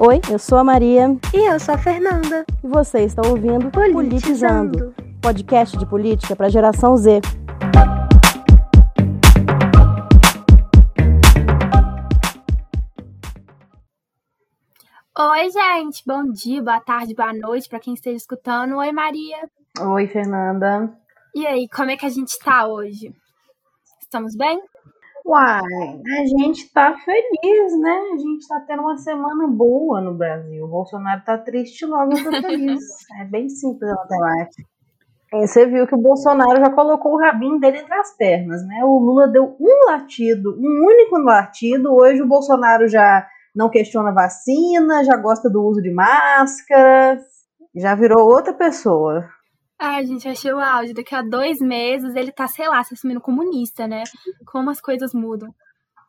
Oi, eu sou a Maria. E eu sou a Fernanda. E você está ouvindo Politizando, Politizando podcast de política para a geração Z. Oi, gente. Bom dia, boa tarde, boa noite para quem esteja escutando. Oi, Maria. Oi, Fernanda. E aí, como é que a gente tá hoje? Estamos bem? Uai, a gente tá feliz, né? A gente tá tendo uma semana boa no Brasil. O Bolsonaro tá triste, logo eu tô feliz. é bem simples a matemática. E você viu que o Bolsonaro já colocou o rabinho dele entre as pernas, né? O Lula deu um latido, um único latido. Hoje o Bolsonaro já não questiona vacina, já gosta do uso de máscara, já virou outra pessoa. Ai, gente, achei o áudio. Daqui a dois meses ele tá, sei lá, se assumindo comunista, né? Como as coisas mudam.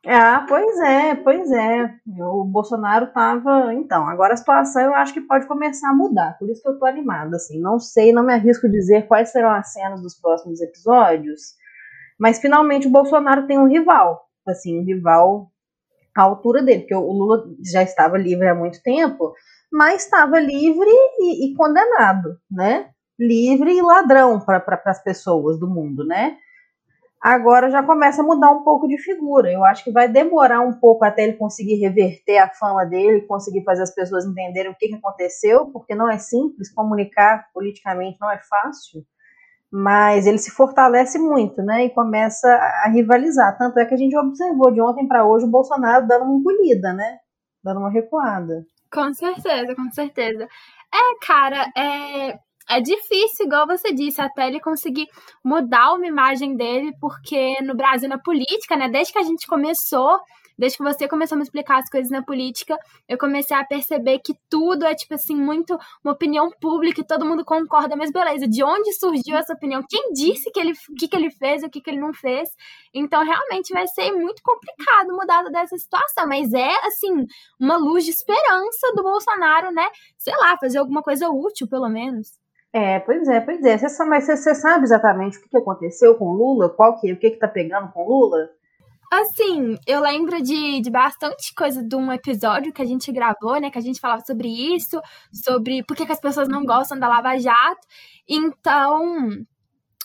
Ah, pois é, pois é. O Bolsonaro tava. Então, agora a situação eu acho que pode começar a mudar. Por isso que eu tô animada, assim. Não sei, não me arrisco a dizer quais serão as cenas dos próximos episódios. Mas finalmente o Bolsonaro tem um rival. Assim, um rival à altura dele. Porque o Lula já estava livre há muito tempo, mas estava livre e, e condenado, né? Livre e ladrão para pra, as pessoas do mundo, né? Agora já começa a mudar um pouco de figura. Eu acho que vai demorar um pouco até ele conseguir reverter a fama dele, conseguir fazer as pessoas entenderem o que, que aconteceu, porque não é simples comunicar politicamente, não é fácil. Mas ele se fortalece muito, né? E começa a rivalizar. Tanto é que a gente observou de ontem para hoje o Bolsonaro dando uma encolhida, né? Dando uma recuada. Com certeza, com certeza. É, cara, é, é difícil, igual você disse, até ele conseguir mudar uma imagem dele, porque no Brasil, na política, né, desde que a gente começou, desde que você começou a me explicar as coisas na política, eu comecei a perceber que tudo é, tipo assim, muito uma opinião pública e todo mundo concorda, mas beleza, de onde surgiu essa opinião? Quem disse que ele, o que, que ele fez o que, que ele não fez? Então, realmente vai ser muito complicado mudar dessa situação, mas é, assim, uma luz de esperança do Bolsonaro, né? Sei lá, fazer alguma coisa útil, pelo menos. É, pois é, pois é. Você, mas você, sabe exatamente o que aconteceu com Lula? Qual que, o que que tá pegando com Lula? Assim, eu lembro de, de bastante coisa de um episódio que a gente gravou, né? Que a gente falava sobre isso, sobre por que, que as pessoas não gostam da Lava Jato. Então,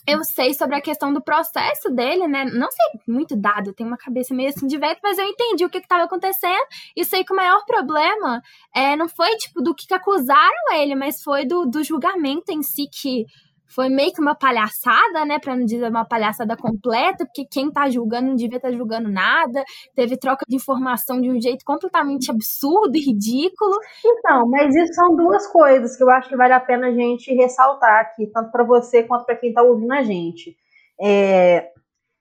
eu sei sobre a questão do processo dele, né? Não sei muito dado, tenho uma cabeça meio assim de velho, mas eu entendi o que estava acontecendo e sei que o maior problema é, não foi, tipo, do que, que acusaram ele, mas foi do, do julgamento em si que foi meio que uma palhaçada, né? Pra não dizer uma palhaçada completa, porque quem tá julgando não devia estar tá julgando nada. Teve troca de informação de um jeito completamente absurdo e ridículo. Então, mas isso são duas coisas que eu acho que vale a pena a gente ressaltar aqui, tanto para você quanto para quem tá ouvindo a gente. É,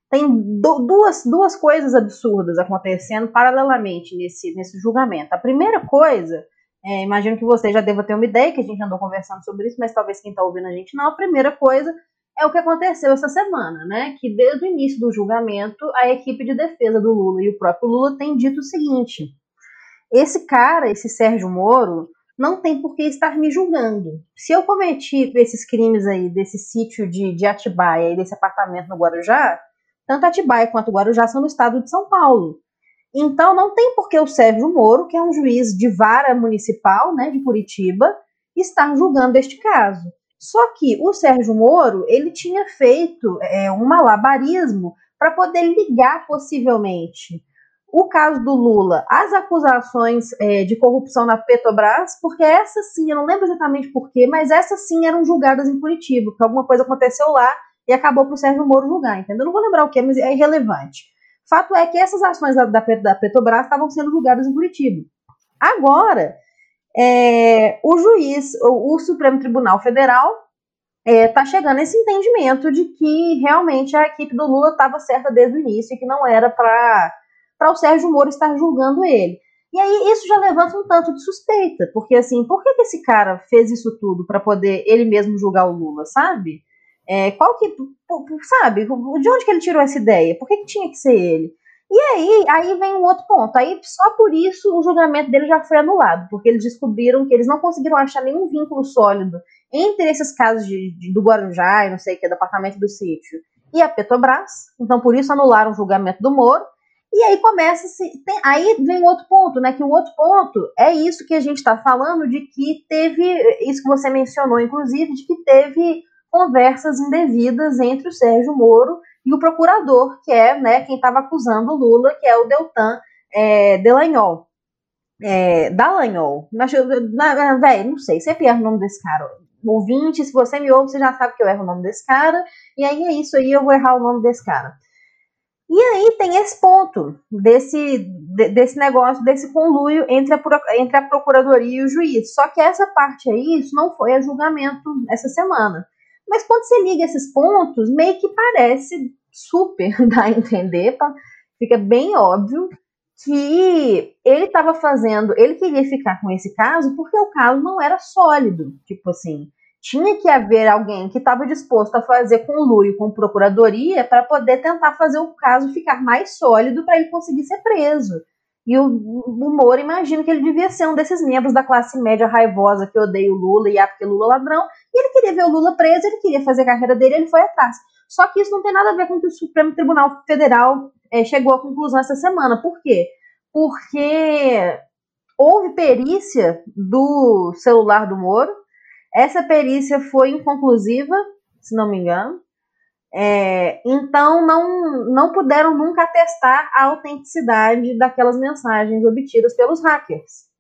tem duas, duas coisas absurdas acontecendo paralelamente nesse, nesse julgamento. A primeira coisa é, imagino que você já deva ter uma ideia, que a gente andou conversando sobre isso, mas talvez quem está ouvindo a gente não. A primeira coisa é o que aconteceu essa semana, né? Que desde o início do julgamento, a equipe de defesa do Lula e o próprio Lula tem dito o seguinte: esse cara, esse Sérgio Moro, não tem por que estar me julgando. Se eu cometi esses crimes aí, desse sítio de, de Atibaia e desse apartamento no Guarujá, tanto Atibaia quanto Guarujá são no estado de São Paulo. Então, não tem por que o Sérgio Moro, que é um juiz de vara municipal né, de Curitiba, estar julgando este caso. Só que o Sérgio Moro ele tinha feito é, um malabarismo para poder ligar possivelmente o caso do Lula às acusações é, de corrupção na Petrobras, porque essas sim, eu não lembro exatamente porquê, mas essas sim eram julgadas em Curitiba, porque alguma coisa aconteceu lá e acabou para o Sérgio Moro julgar, entendeu? Eu não vou lembrar o que, mas é irrelevante. Fato é que essas ações da, da Petrobras estavam sendo julgadas em Curitiba. Agora, é, o juiz, o, o, Supremo Tribunal Federal, está é, tá chegando a esse entendimento de que realmente a equipe do Lula estava certa desde o início e que não era para o Sérgio Moro estar julgando ele. E aí isso já levanta um tanto de suspeita, porque assim, por que, que esse cara fez isso tudo para poder ele mesmo julgar o Lula, sabe? É, qual que, sabe, de onde que ele tirou essa ideia? Por que, que tinha que ser ele? E aí, aí vem um outro ponto. Aí só por isso o julgamento dele já foi anulado, porque eles descobriram que eles não conseguiram achar nenhum vínculo sólido entre esses casos de, de do Guarujá e não sei o que, do apartamento do sítio, e a Petrobras. Então por isso anularam o julgamento do Moro. E aí começa se aí vem outro ponto, né? Que o outro ponto é isso que a gente está falando de que teve isso que você mencionou, inclusive, de que teve conversas indevidas entre o Sérgio Moro e o procurador, que é né, quem estava acusando o Lula, que é o Deltan é, Delanhol. É, Dallagnol. Não sei, sempre erro o nome desse cara. Ouvinte, se você me ouve, você já sabe que eu erro o nome desse cara. E aí é isso aí, eu vou errar o nome desse cara. E aí tem esse ponto desse, desse negócio, desse conluio entre a, entre a procuradoria e o juiz. Só que essa parte aí, isso não foi a julgamento essa semana. Mas quando você liga esses pontos, meio que parece super dar a entender, fica bem óbvio que ele estava fazendo, ele queria ficar com esse caso porque o caso não era sólido. Tipo assim, tinha que haver alguém que estava disposto a fazer conluio com procuradoria para poder tentar fazer o caso ficar mais sólido para ele conseguir ser preso. E o, o Moro, imagino que ele devia ser um desses membros da classe média raivosa que odeia o Lula e é porque Lula é ladrão. E ele queria ver o Lula preso, ele queria fazer a carreira dele, ele foi atrás. Só que isso não tem nada a ver com o que o Supremo Tribunal Federal é, chegou à conclusão essa semana. Por quê? Porque houve perícia do celular do Moro. Essa perícia foi inconclusiva, se não me engano. É, então não, não puderam nunca atestar a autenticidade daquelas mensagens obtidas pelos hackers.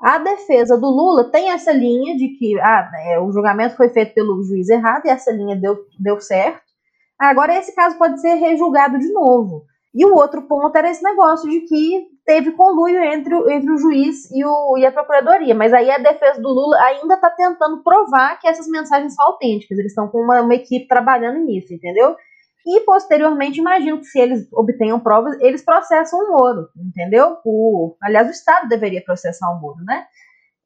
A defesa do Lula tem essa linha de que ah, é, o julgamento foi feito pelo juiz errado e essa linha deu, deu certo. Agora esse caso pode ser rejulgado de novo. E o outro ponto era esse negócio de que teve conluio entre, entre o juiz e, o, e a procuradoria. Mas aí a defesa do Lula ainda está tentando provar que essas mensagens são autênticas. Eles estão com uma, uma, equipe trabalhando nisso, entendeu? E posteriormente, imagino que se eles obtenham provas, eles processam o Moro, entendeu? O, aliás, o Estado deveria processar o Moro, né?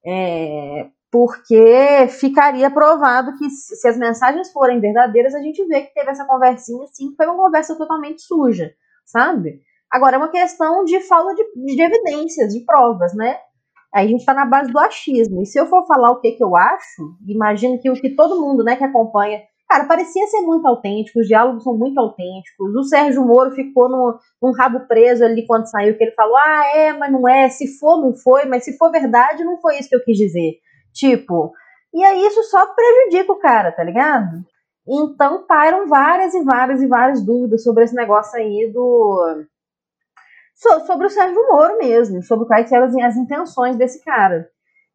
É, porque ficaria provado que se as mensagens forem verdadeiras, a gente vê que teve essa conversinha que foi uma conversa totalmente suja, sabe? Agora é uma questão de falta de, de evidências, de provas, né? Aí a gente está na base do achismo. E se eu for falar o que, que eu acho, imagino que o que todo mundo né, que acompanha. Cara, parecia ser muito autêntico, os diálogos são muito autênticos. O Sérgio Moro ficou no, num rabo preso ali quando saiu, que ele falou: ah, é, mas não é, se for, não foi, mas se for verdade, não foi isso que eu quis dizer. Tipo, e aí isso só prejudica o cara, tá ligado? Então pairam várias e várias e várias dúvidas sobre esse negócio aí do sobre o Sérgio Moro mesmo, sobre quais eram as, intenções desse cara.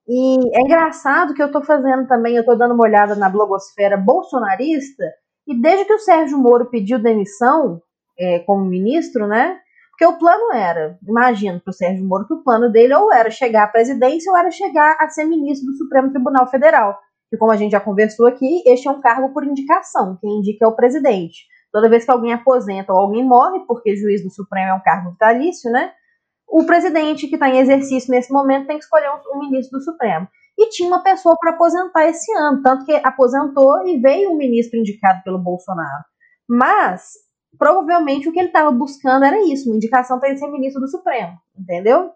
E é engraçado que eu estou fazendo também, eu estou dando uma olhada na blogosfera bolsonarista, e desde que o Sérgio Moro pediu demissão é, como ministro, né? Porque o plano era, imagino para o Sérgio Moro que o plano dele ou era chegar à presidência ou era chegar a ser ministro do Supremo Tribunal Federal. E como a gente já conversou aqui, este é um cargo por indicação, quem indica é o presidente. Toda vez que alguém aposenta ou alguém morre, porque juiz do Supremo é um cargo vitalício, né? O presidente que está em exercício nesse momento tem que escolher um, ministro do Supremo. E tinha uma pessoa para aposentar esse ano, tanto que aposentou e veio um ministro indicado pelo Bolsonaro. Mas, provavelmente, o que ele estava buscando era isso, uma indicação para ele ser ministro do Supremo, entendeu?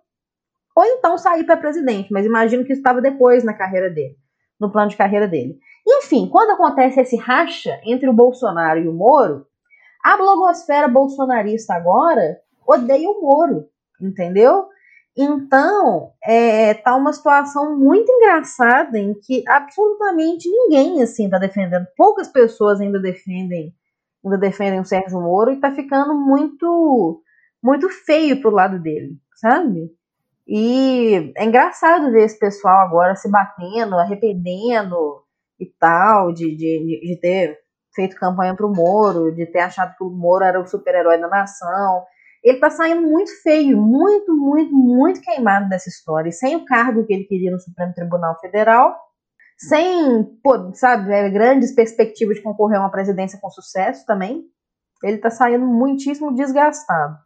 Ou então sair para presidente, mas imagino que isso estava depois na carreira dele, no plano de carreira dele. Enfim, quando acontece esse racha entre o Bolsonaro e o Moro, a blogosfera bolsonarista agora odeia o Moro, entendeu? Então, é, tá uma situação muito engraçada em que absolutamente ninguém assim tá defendendo, poucas pessoas ainda defendem, ainda defendem o Sérgio Moro e tá ficando muito muito feio pro lado dele, sabe? E é engraçado ver esse pessoal agora se batendo, arrependendo, e tal, de, de, de ter feito campanha pro Moro, de ter achado que o Moro era o super-herói da nação. Ele tá saindo muito feio, muito, muito, muito queimado dessa história, sem o cargo que ele queria no Supremo Tribunal Federal, sem, pô, sabe, é, grandes perspectivas de concorrer a uma presidência com sucesso também. Ele tá saindo muitíssimo desgastado.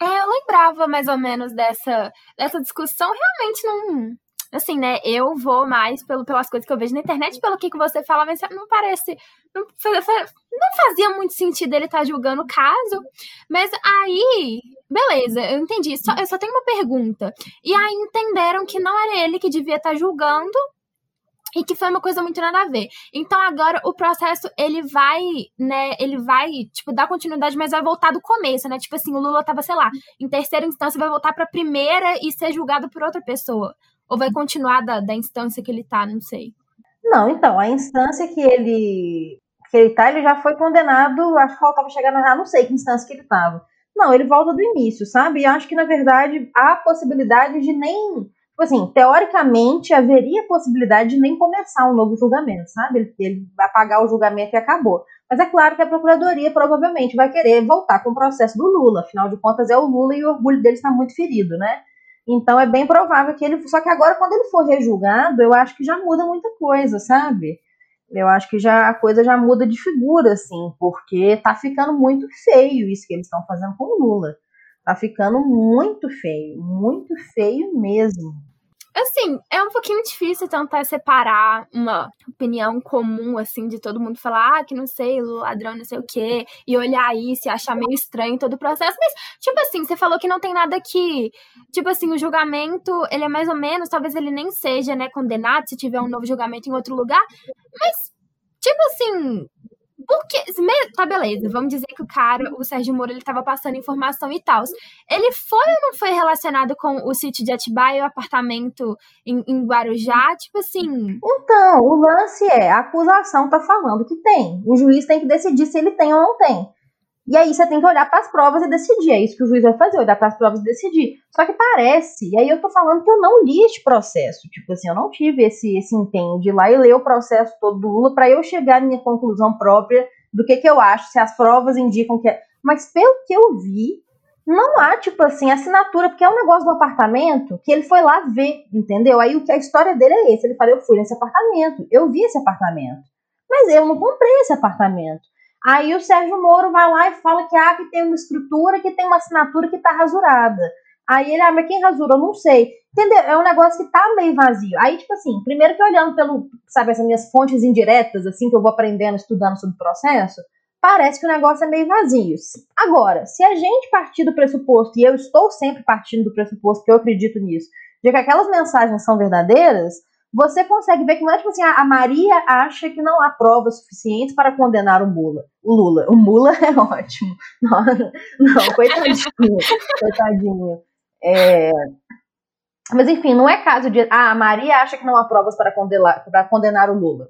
É, eu lembrava mais ou menos dessa, dessa discussão, realmente não assim, né, eu vou mais pelo, pelas coisas que eu vejo na internet, pelo que, que você fala, mas não parece. Não, não fazia muito sentido ele estar tá julgando o caso. Mas aí, beleza, eu entendi. Só, eu só tenho uma pergunta. E aí entenderam que não era ele que devia estar tá julgando. e que foi uma coisa muito nada a ver. Então agora o processo ele vai, né, ele vai, tipo, dar continuidade, mas vai voltar do começo, né? Tipo assim, o Lula tava, sei lá, em terceira instância vai voltar para primeira e ser julgado por outra pessoa. Ou vai continuar da, da instância que ele tá, não sei. Não, então, a instância que ele que ele tá, ele já foi condenado, acho que faltava chegar na, não sei que instância que ele tava. Não, ele volta do início, sabe? E acho que, na verdade, há possibilidade de nem Tipo assim, teoricamente haveria possibilidade de nem começar um novo julgamento, sabe? Ele, ele vai pagar o julgamento e acabou. Mas é claro que a Procuradoria provavelmente vai querer voltar com o processo do Lula, afinal de contas é o Lula e o orgulho dele está muito ferido, né? Então é bem provável que ele. Só que agora, quando ele for rejulgado, eu acho que já muda muita coisa, sabe? Eu acho que já a coisa já muda de figura, assim, porque tá ficando muito feio isso que eles estão fazendo com o Lula. Tá ficando muito feio, muito feio mesmo. Assim, é um pouquinho difícil tentar separar uma opinião comum, assim, de todo mundo falar, ah, que não sei, ladrão, não sei o quê, e olhar isso e achar meio estranho todo o processo. Mas, tipo assim, você falou que não tem nada que. Tipo assim, o julgamento, ele é mais ou menos, talvez ele nem seja, né, condenado se tiver um novo julgamento em outro lugar. Mas, tipo assim, porque, tá beleza, vamos dizer que o cara, o Sérgio Moro, ele tava passando informação e tal. Ele foi ou não foi relacionado com o sítio de Atibaia o apartamento em, em Guarujá? Tipo assim. Então, o lance é, a acusação tá falando que tem. O juiz tem que decidir se ele tem ou não tem. E aí você tem que olhar para as provas e decidir. É isso que o juiz vai fazer, olhar para as provas e decidir. Só que parece, e aí eu tô falando que eu não li este processo. Tipo assim, eu não tive esse, esse empenho de ir lá e ler o processo todo do Lula para eu chegar à minha conclusão própria do que, que eu acho, se as provas indicam que é. Mas pelo que eu vi, não há, tipo assim, assinatura, porque é um negócio do apartamento que ele foi lá ver, entendeu? Aí o que a história dele é esse. Ele falou, eu fui nesse apartamento, eu vi esse apartamento. Mas eu não comprei esse apartamento. Aí o Sérgio Moro vai lá e fala que, ah, que tem uma escritura, que tem uma assinatura que está rasurada. Aí ele, ah, mas quem rasura? Eu não sei. Entendeu? É um negócio que tá meio vazio. Aí, tipo assim, primeiro que olhando pelo, sabe, essas minhas fontes indiretas, assim, que eu vou aprendendo, estudando sobre o processo, parece que o negócio é meio vazio. Agora, se a gente partir do pressuposto, e eu estou sempre partindo do pressuposto, que eu acredito nisso, de que aquelas mensagens são verdadeiras, você consegue ver que não é tipo assim, a Maria acha que não há provas suficientes para condenar o Lula. O Lula. O Mula é ótimo. Não, não coitadinho. coitadinho. É... Mas enfim, não é caso de. Ah, a Maria acha que não há provas para condenar, para condenar o Lula.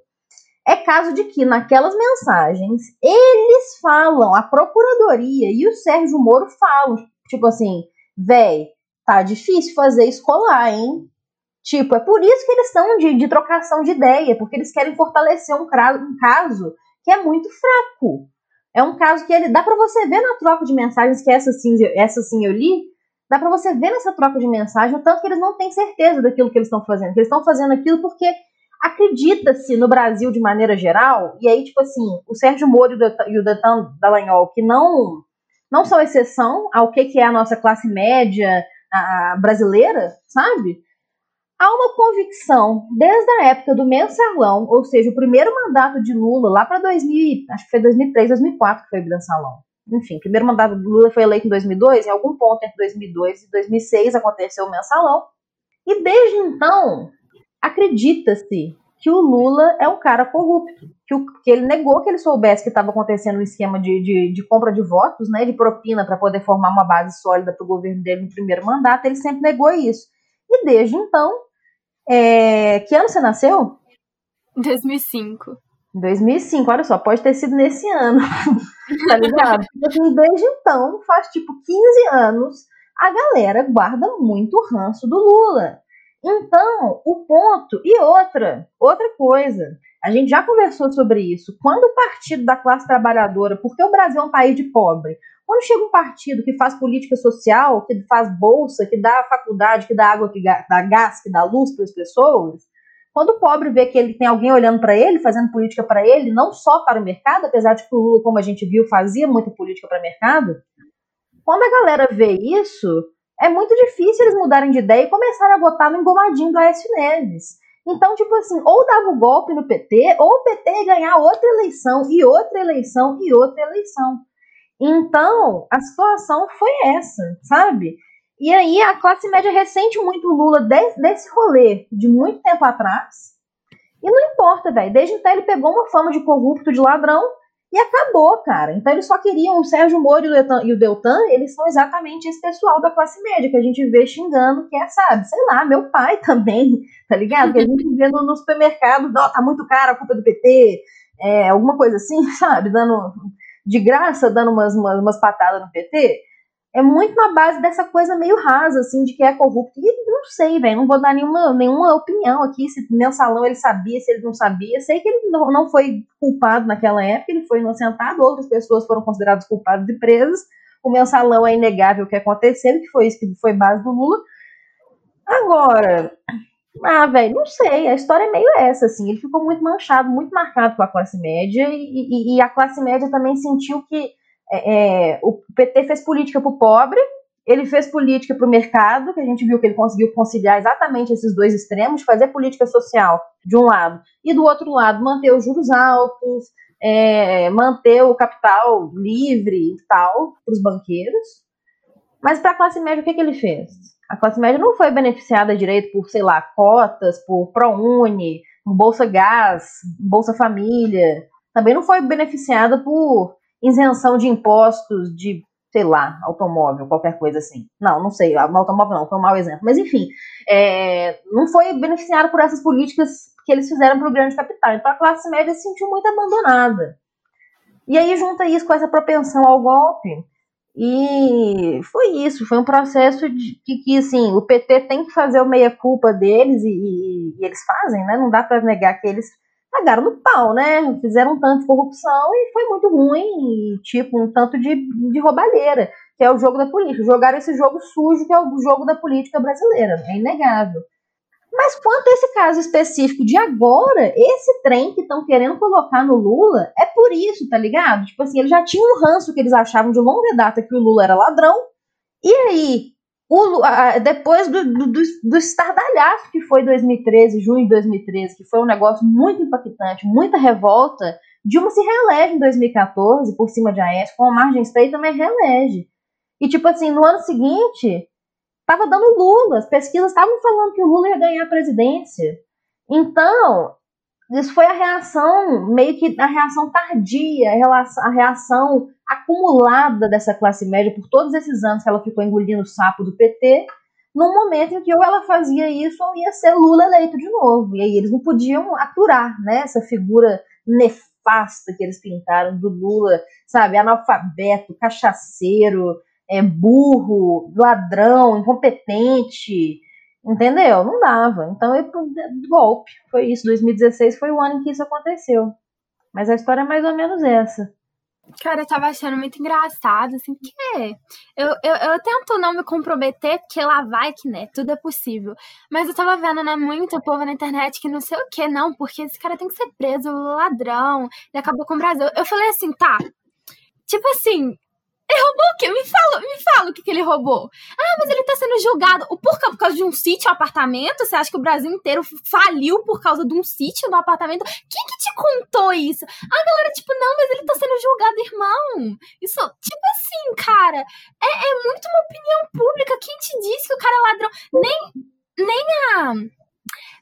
É caso de que naquelas mensagens eles falam, a Procuradoria e o Sérgio Moro falam, tipo assim, véi, tá difícil fazer escolar, hein? Tipo, é por isso que eles estão de, de trocação de ideia, porque eles querem fortalecer um, um caso que é muito fraco. É um caso que ele dá para você ver na troca de mensagens que essa sim, essa sim eu li, dá para você ver nessa troca de mensagem o tanto que eles não têm certeza daquilo que eles estão fazendo. Que eles estão fazendo aquilo porque acredita-se no Brasil de maneira geral, e aí, tipo assim, o Sérgio Moro e o Detan Dallagnol, que não, não são exceção ao que, que é a nossa classe média a brasileira, sabe? Há uma convicção, desde a época do mensalão, ou seja, o primeiro mandato de Lula, lá para 2000, acho que foi 2003, 2004 que foi o mensalão. Enfim, o primeiro mandato de Lula foi eleito em 2002, em algum ponto entre 2002 e 2006 aconteceu o mensalão. E desde então, acredita-se que o Lula é um cara corrupto, que, o, que ele negou que ele soubesse que estava acontecendo um esquema de, de, de, compra de votos, né, de propina para poder formar uma base sólida para o governo dele no primeiro mandato, ele sempre negou isso. E desde então, é... Que ano você nasceu? 2005. 2005, olha só, pode ter sido nesse ano, tá ligado? assim, desde então, faz tipo 15 anos, a galera guarda muito ranço do Lula. Então, o ponto. E outra, outra coisa. A gente já conversou sobre isso. Quando o partido da classe trabalhadora, porque o Brasil é um país de pobre, quando chega um partido que faz política social, que faz bolsa, que dá faculdade, que dá água, que dá gás, que dá luz para as pessoas, quando o pobre vê que ele tem alguém olhando para ele, fazendo política para ele, não só para o mercado, apesar de que o Lula, como a gente viu, fazia muita política para o mercado, quando a galera vê isso, é muito difícil eles mudarem de ideia e começarem a votar no engomadinho do Aécio Neves. Então, tipo assim, ou dava o golpe no PT, ou o PT ganhar outra eleição, e outra eleição, e outra eleição. Então, a situação foi essa, sabe? E aí a classe média ressente muito o Lula desse rolê de muito tempo atrás. E não importa, velho. Desde então ele pegou uma fama de corrupto, de ladrão, e acabou, cara. Então eles só queriam o Sérgio Moro e o Deltan, eles são exatamente esse pessoal da classe média que a gente vê xingando, que é, sabe, sei lá, meu pai também, tá ligado? Que a gente vê no, no supermercado, ó, tá muito caro, a culpa do PT, é, alguma coisa assim, sabe, dando de graça, dando umas, umas, umas patadas no PT é muito na base dessa coisa meio rasa, assim, de que é corrupto. E não sei, velho, não vou dar nenhuma, nenhuma opinião aqui, se mensalão ele sabia, se ele não sabia. Sei que ele não, não foi culpado naquela época, ele foi inocentado, outras pessoas foram consideradas culpadas e presas. O mensalão é inegável que aconteceu, que foi isso que foi base do Lula. Agora, ah, velho, não sei, a história é meio essa, assim, ele ficou muito manchado, muito marcado com a classe média, e, e, e a classe média também sentiu que é, é, o PT fez política para o pobre, ele fez política para o mercado, que a gente viu que ele conseguiu conciliar exatamente esses dois extremos, fazer política social de um lado, e do outro lado manter os juros altos, é, manter o capital livre e tal para os banqueiros. Mas para a classe média, o que, que ele fez? A classe média não foi beneficiada direito por, sei lá, cotas, por ProUni, Bolsa Gás, Bolsa Família. Também não foi beneficiada por isenção de impostos de, sei lá, automóvel, qualquer coisa assim. Não, não sei, automóvel não, foi um mau exemplo. Mas enfim, é, não foi beneficiado por essas políticas que eles fizeram para o grande capital. Então a classe média se sentiu muito abandonada. E aí junta isso com essa propensão ao golpe. E foi isso, foi um processo de que, que assim, o PT tem que fazer o meia-culpa deles e, e, e, eles fazem, né? Não dá para negar que eles pagaram no pau, né? Fizeram um tanto de corrupção e foi muito ruim, e, tipo, um tanto de, de roubalheira, que é o jogo da política. Jogaram esse jogo sujo, que é o jogo da política brasileira, é inegável. Mas quanto a esse caso específico de agora, esse trem que estão querendo colocar no Lula é por isso, tá ligado? Tipo assim, eles já tinham um ranço que eles achavam de longa data que o Lula era ladrão. E aí, o, a, depois do, do, do, estardalhaço que foi 2013, junho de 2013, que foi um negócio muito impactante, muita revolta, Dilma se reelege em 2014, por cima de Aécio, com a margem estreita, mas reelege. E, tipo assim, no ano seguinte, tava dando Lula, as pesquisas estavam falando que o Lula ia ganhar a presidência. Então, isso foi a reação, meio que a reação tardia, a reação acumulada dessa classe média por todos esses anos que ela ficou engolindo o sapo do PT, num momento em que ou ela fazia isso ou ia ser Lula eleito de novo. E aí eles não podiam aturar né, essa figura nefasta que eles pintaram do Lula, sabe, analfabeto, cachaceiro, é, burro, ladrão, incompetente, entendeu? Não dava. Então, eu, golpe, foi isso. 2016 foi o ano em que isso aconteceu. Mas a história é mais ou menos essa. Cara, eu tava achando muito engraçado, assim, que eu, eu, eu tento não me comprometer, porque lá vai que, né, tudo é possível. Mas eu tava vendo, né, muito povo na internet que não sei o que, não, porque esse cara tem que ser preso, ladrão, e acabou com o Brasil. Eu falei assim, tá, tipo assim, ele roubou o quê? Me fala, me fala o que, que ele roubou. Ah, mas ele tá sendo julgado por, por causa de um sítio, um apartamento? Você acha que o Brasil inteiro faliu por causa de um sítio, um apartamento? Quem que te contou isso? Ah, galera, tipo, não, mas ele tá sendo julgado, irmão. Isso, tipo assim, cara, é, é muito uma opinião pública. Quem te disse que o cara é ladrão? Nem, nem a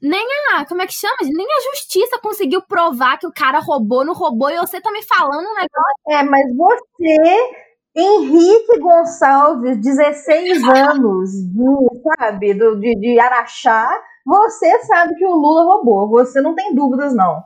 nem a, como é que chama? Nem a justiça conseguiu provar que o cara roubou, não roubou, e você tá me falando um negócio. É, mas você Henrique Gonçalves, 16 anos, de, sabe, do, de, de Araxá, você sabe que o Lula roubou, você não tem dúvidas, não.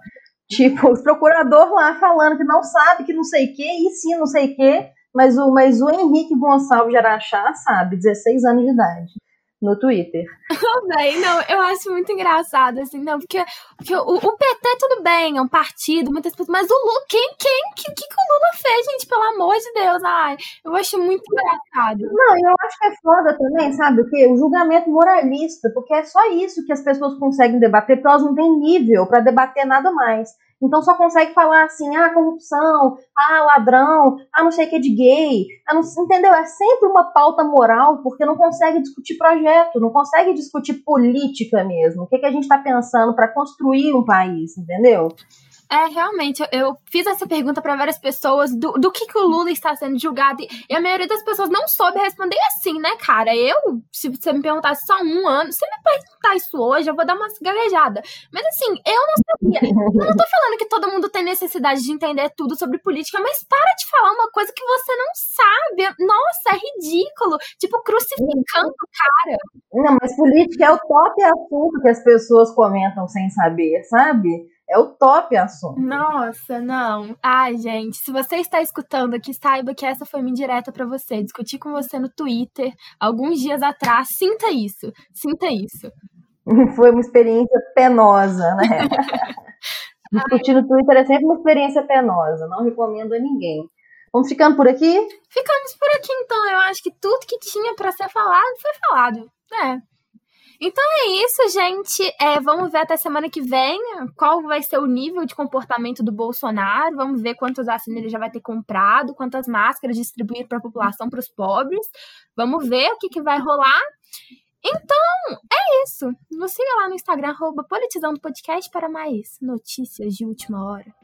Tipo, os procurador lá falando que não sabe, que não sei o que, e sim, não sei o que, mas o, mas o Henrique Gonçalves de Araxá sabe, 16 anos de idade no Twitter. Bem, não, eu acho muito engraçado, assim, não, porque, porque o, o, PT tudo bem, é um partido, muitas pessoas, mas o Lula, quem, quem, o que, que, que o Lula fez, gente, pelo amor de Deus, ai, eu acho muito engraçado. Não, eu acho que é foda também, sabe, o que? O julgamento moralista, porque é só isso que as pessoas conseguem debater, porque elas não têm nível para debater nada mais. Então só consegue falar assim, ah, corrupção, ah, ladrão, ah, não sei o que de gay, ah, não, entendeu? É sempre uma pauta moral, porque não consegue discutir projeto, não consegue discutir política mesmo. O que, que a gente está pensando para construir um país, entendeu? É, realmente, eu fiz essa pergunta para várias pessoas do, do que, que o Lula está sendo julgado e a maioria das pessoas não soube responder assim, né, cara? Eu, se você me perguntasse só um ano, se me perguntar isso hoje, eu vou dar uma gaguejada. Mas assim, eu não sabia. Eu não tô falando que todo mundo tem necessidade de entender tudo sobre política, mas para de falar uma coisa que você não sabe. Nossa, é ridículo. Tipo, crucificando o cara. Não, mas política é o top assunto que as pessoas comentam sem saber, sabe? É o top assunto. Nossa, não. Ai, gente, se você está escutando aqui, saiba que essa foi minha indireta para você. Discuti com você no Twitter alguns dias atrás. Sinta isso. Sinta isso. Foi uma experiência penosa, né? Discutir no Twitter é sempre uma experiência penosa. Não recomendo a ninguém. Vamos ficando por aqui? Ficamos por aqui, então. Eu acho que tudo que tinha para ser falado foi falado. É. Então é isso, gente. É, vamos ver até semana que vem qual vai ser o nível de comportamento do Bolsonaro. Vamos ver quantas vacinas ele já vai ter comprado, quantas máscaras distribuir para a população, para os pobres. Vamos ver o que, que vai rolar. Então, é isso. Nos siga lá no Instagram, Politizando Podcast para mais notícias de última hora.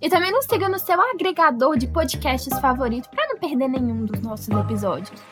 E também nos siga no seu agregador de podcasts favorito para não perder nenhum dos nossos episódios.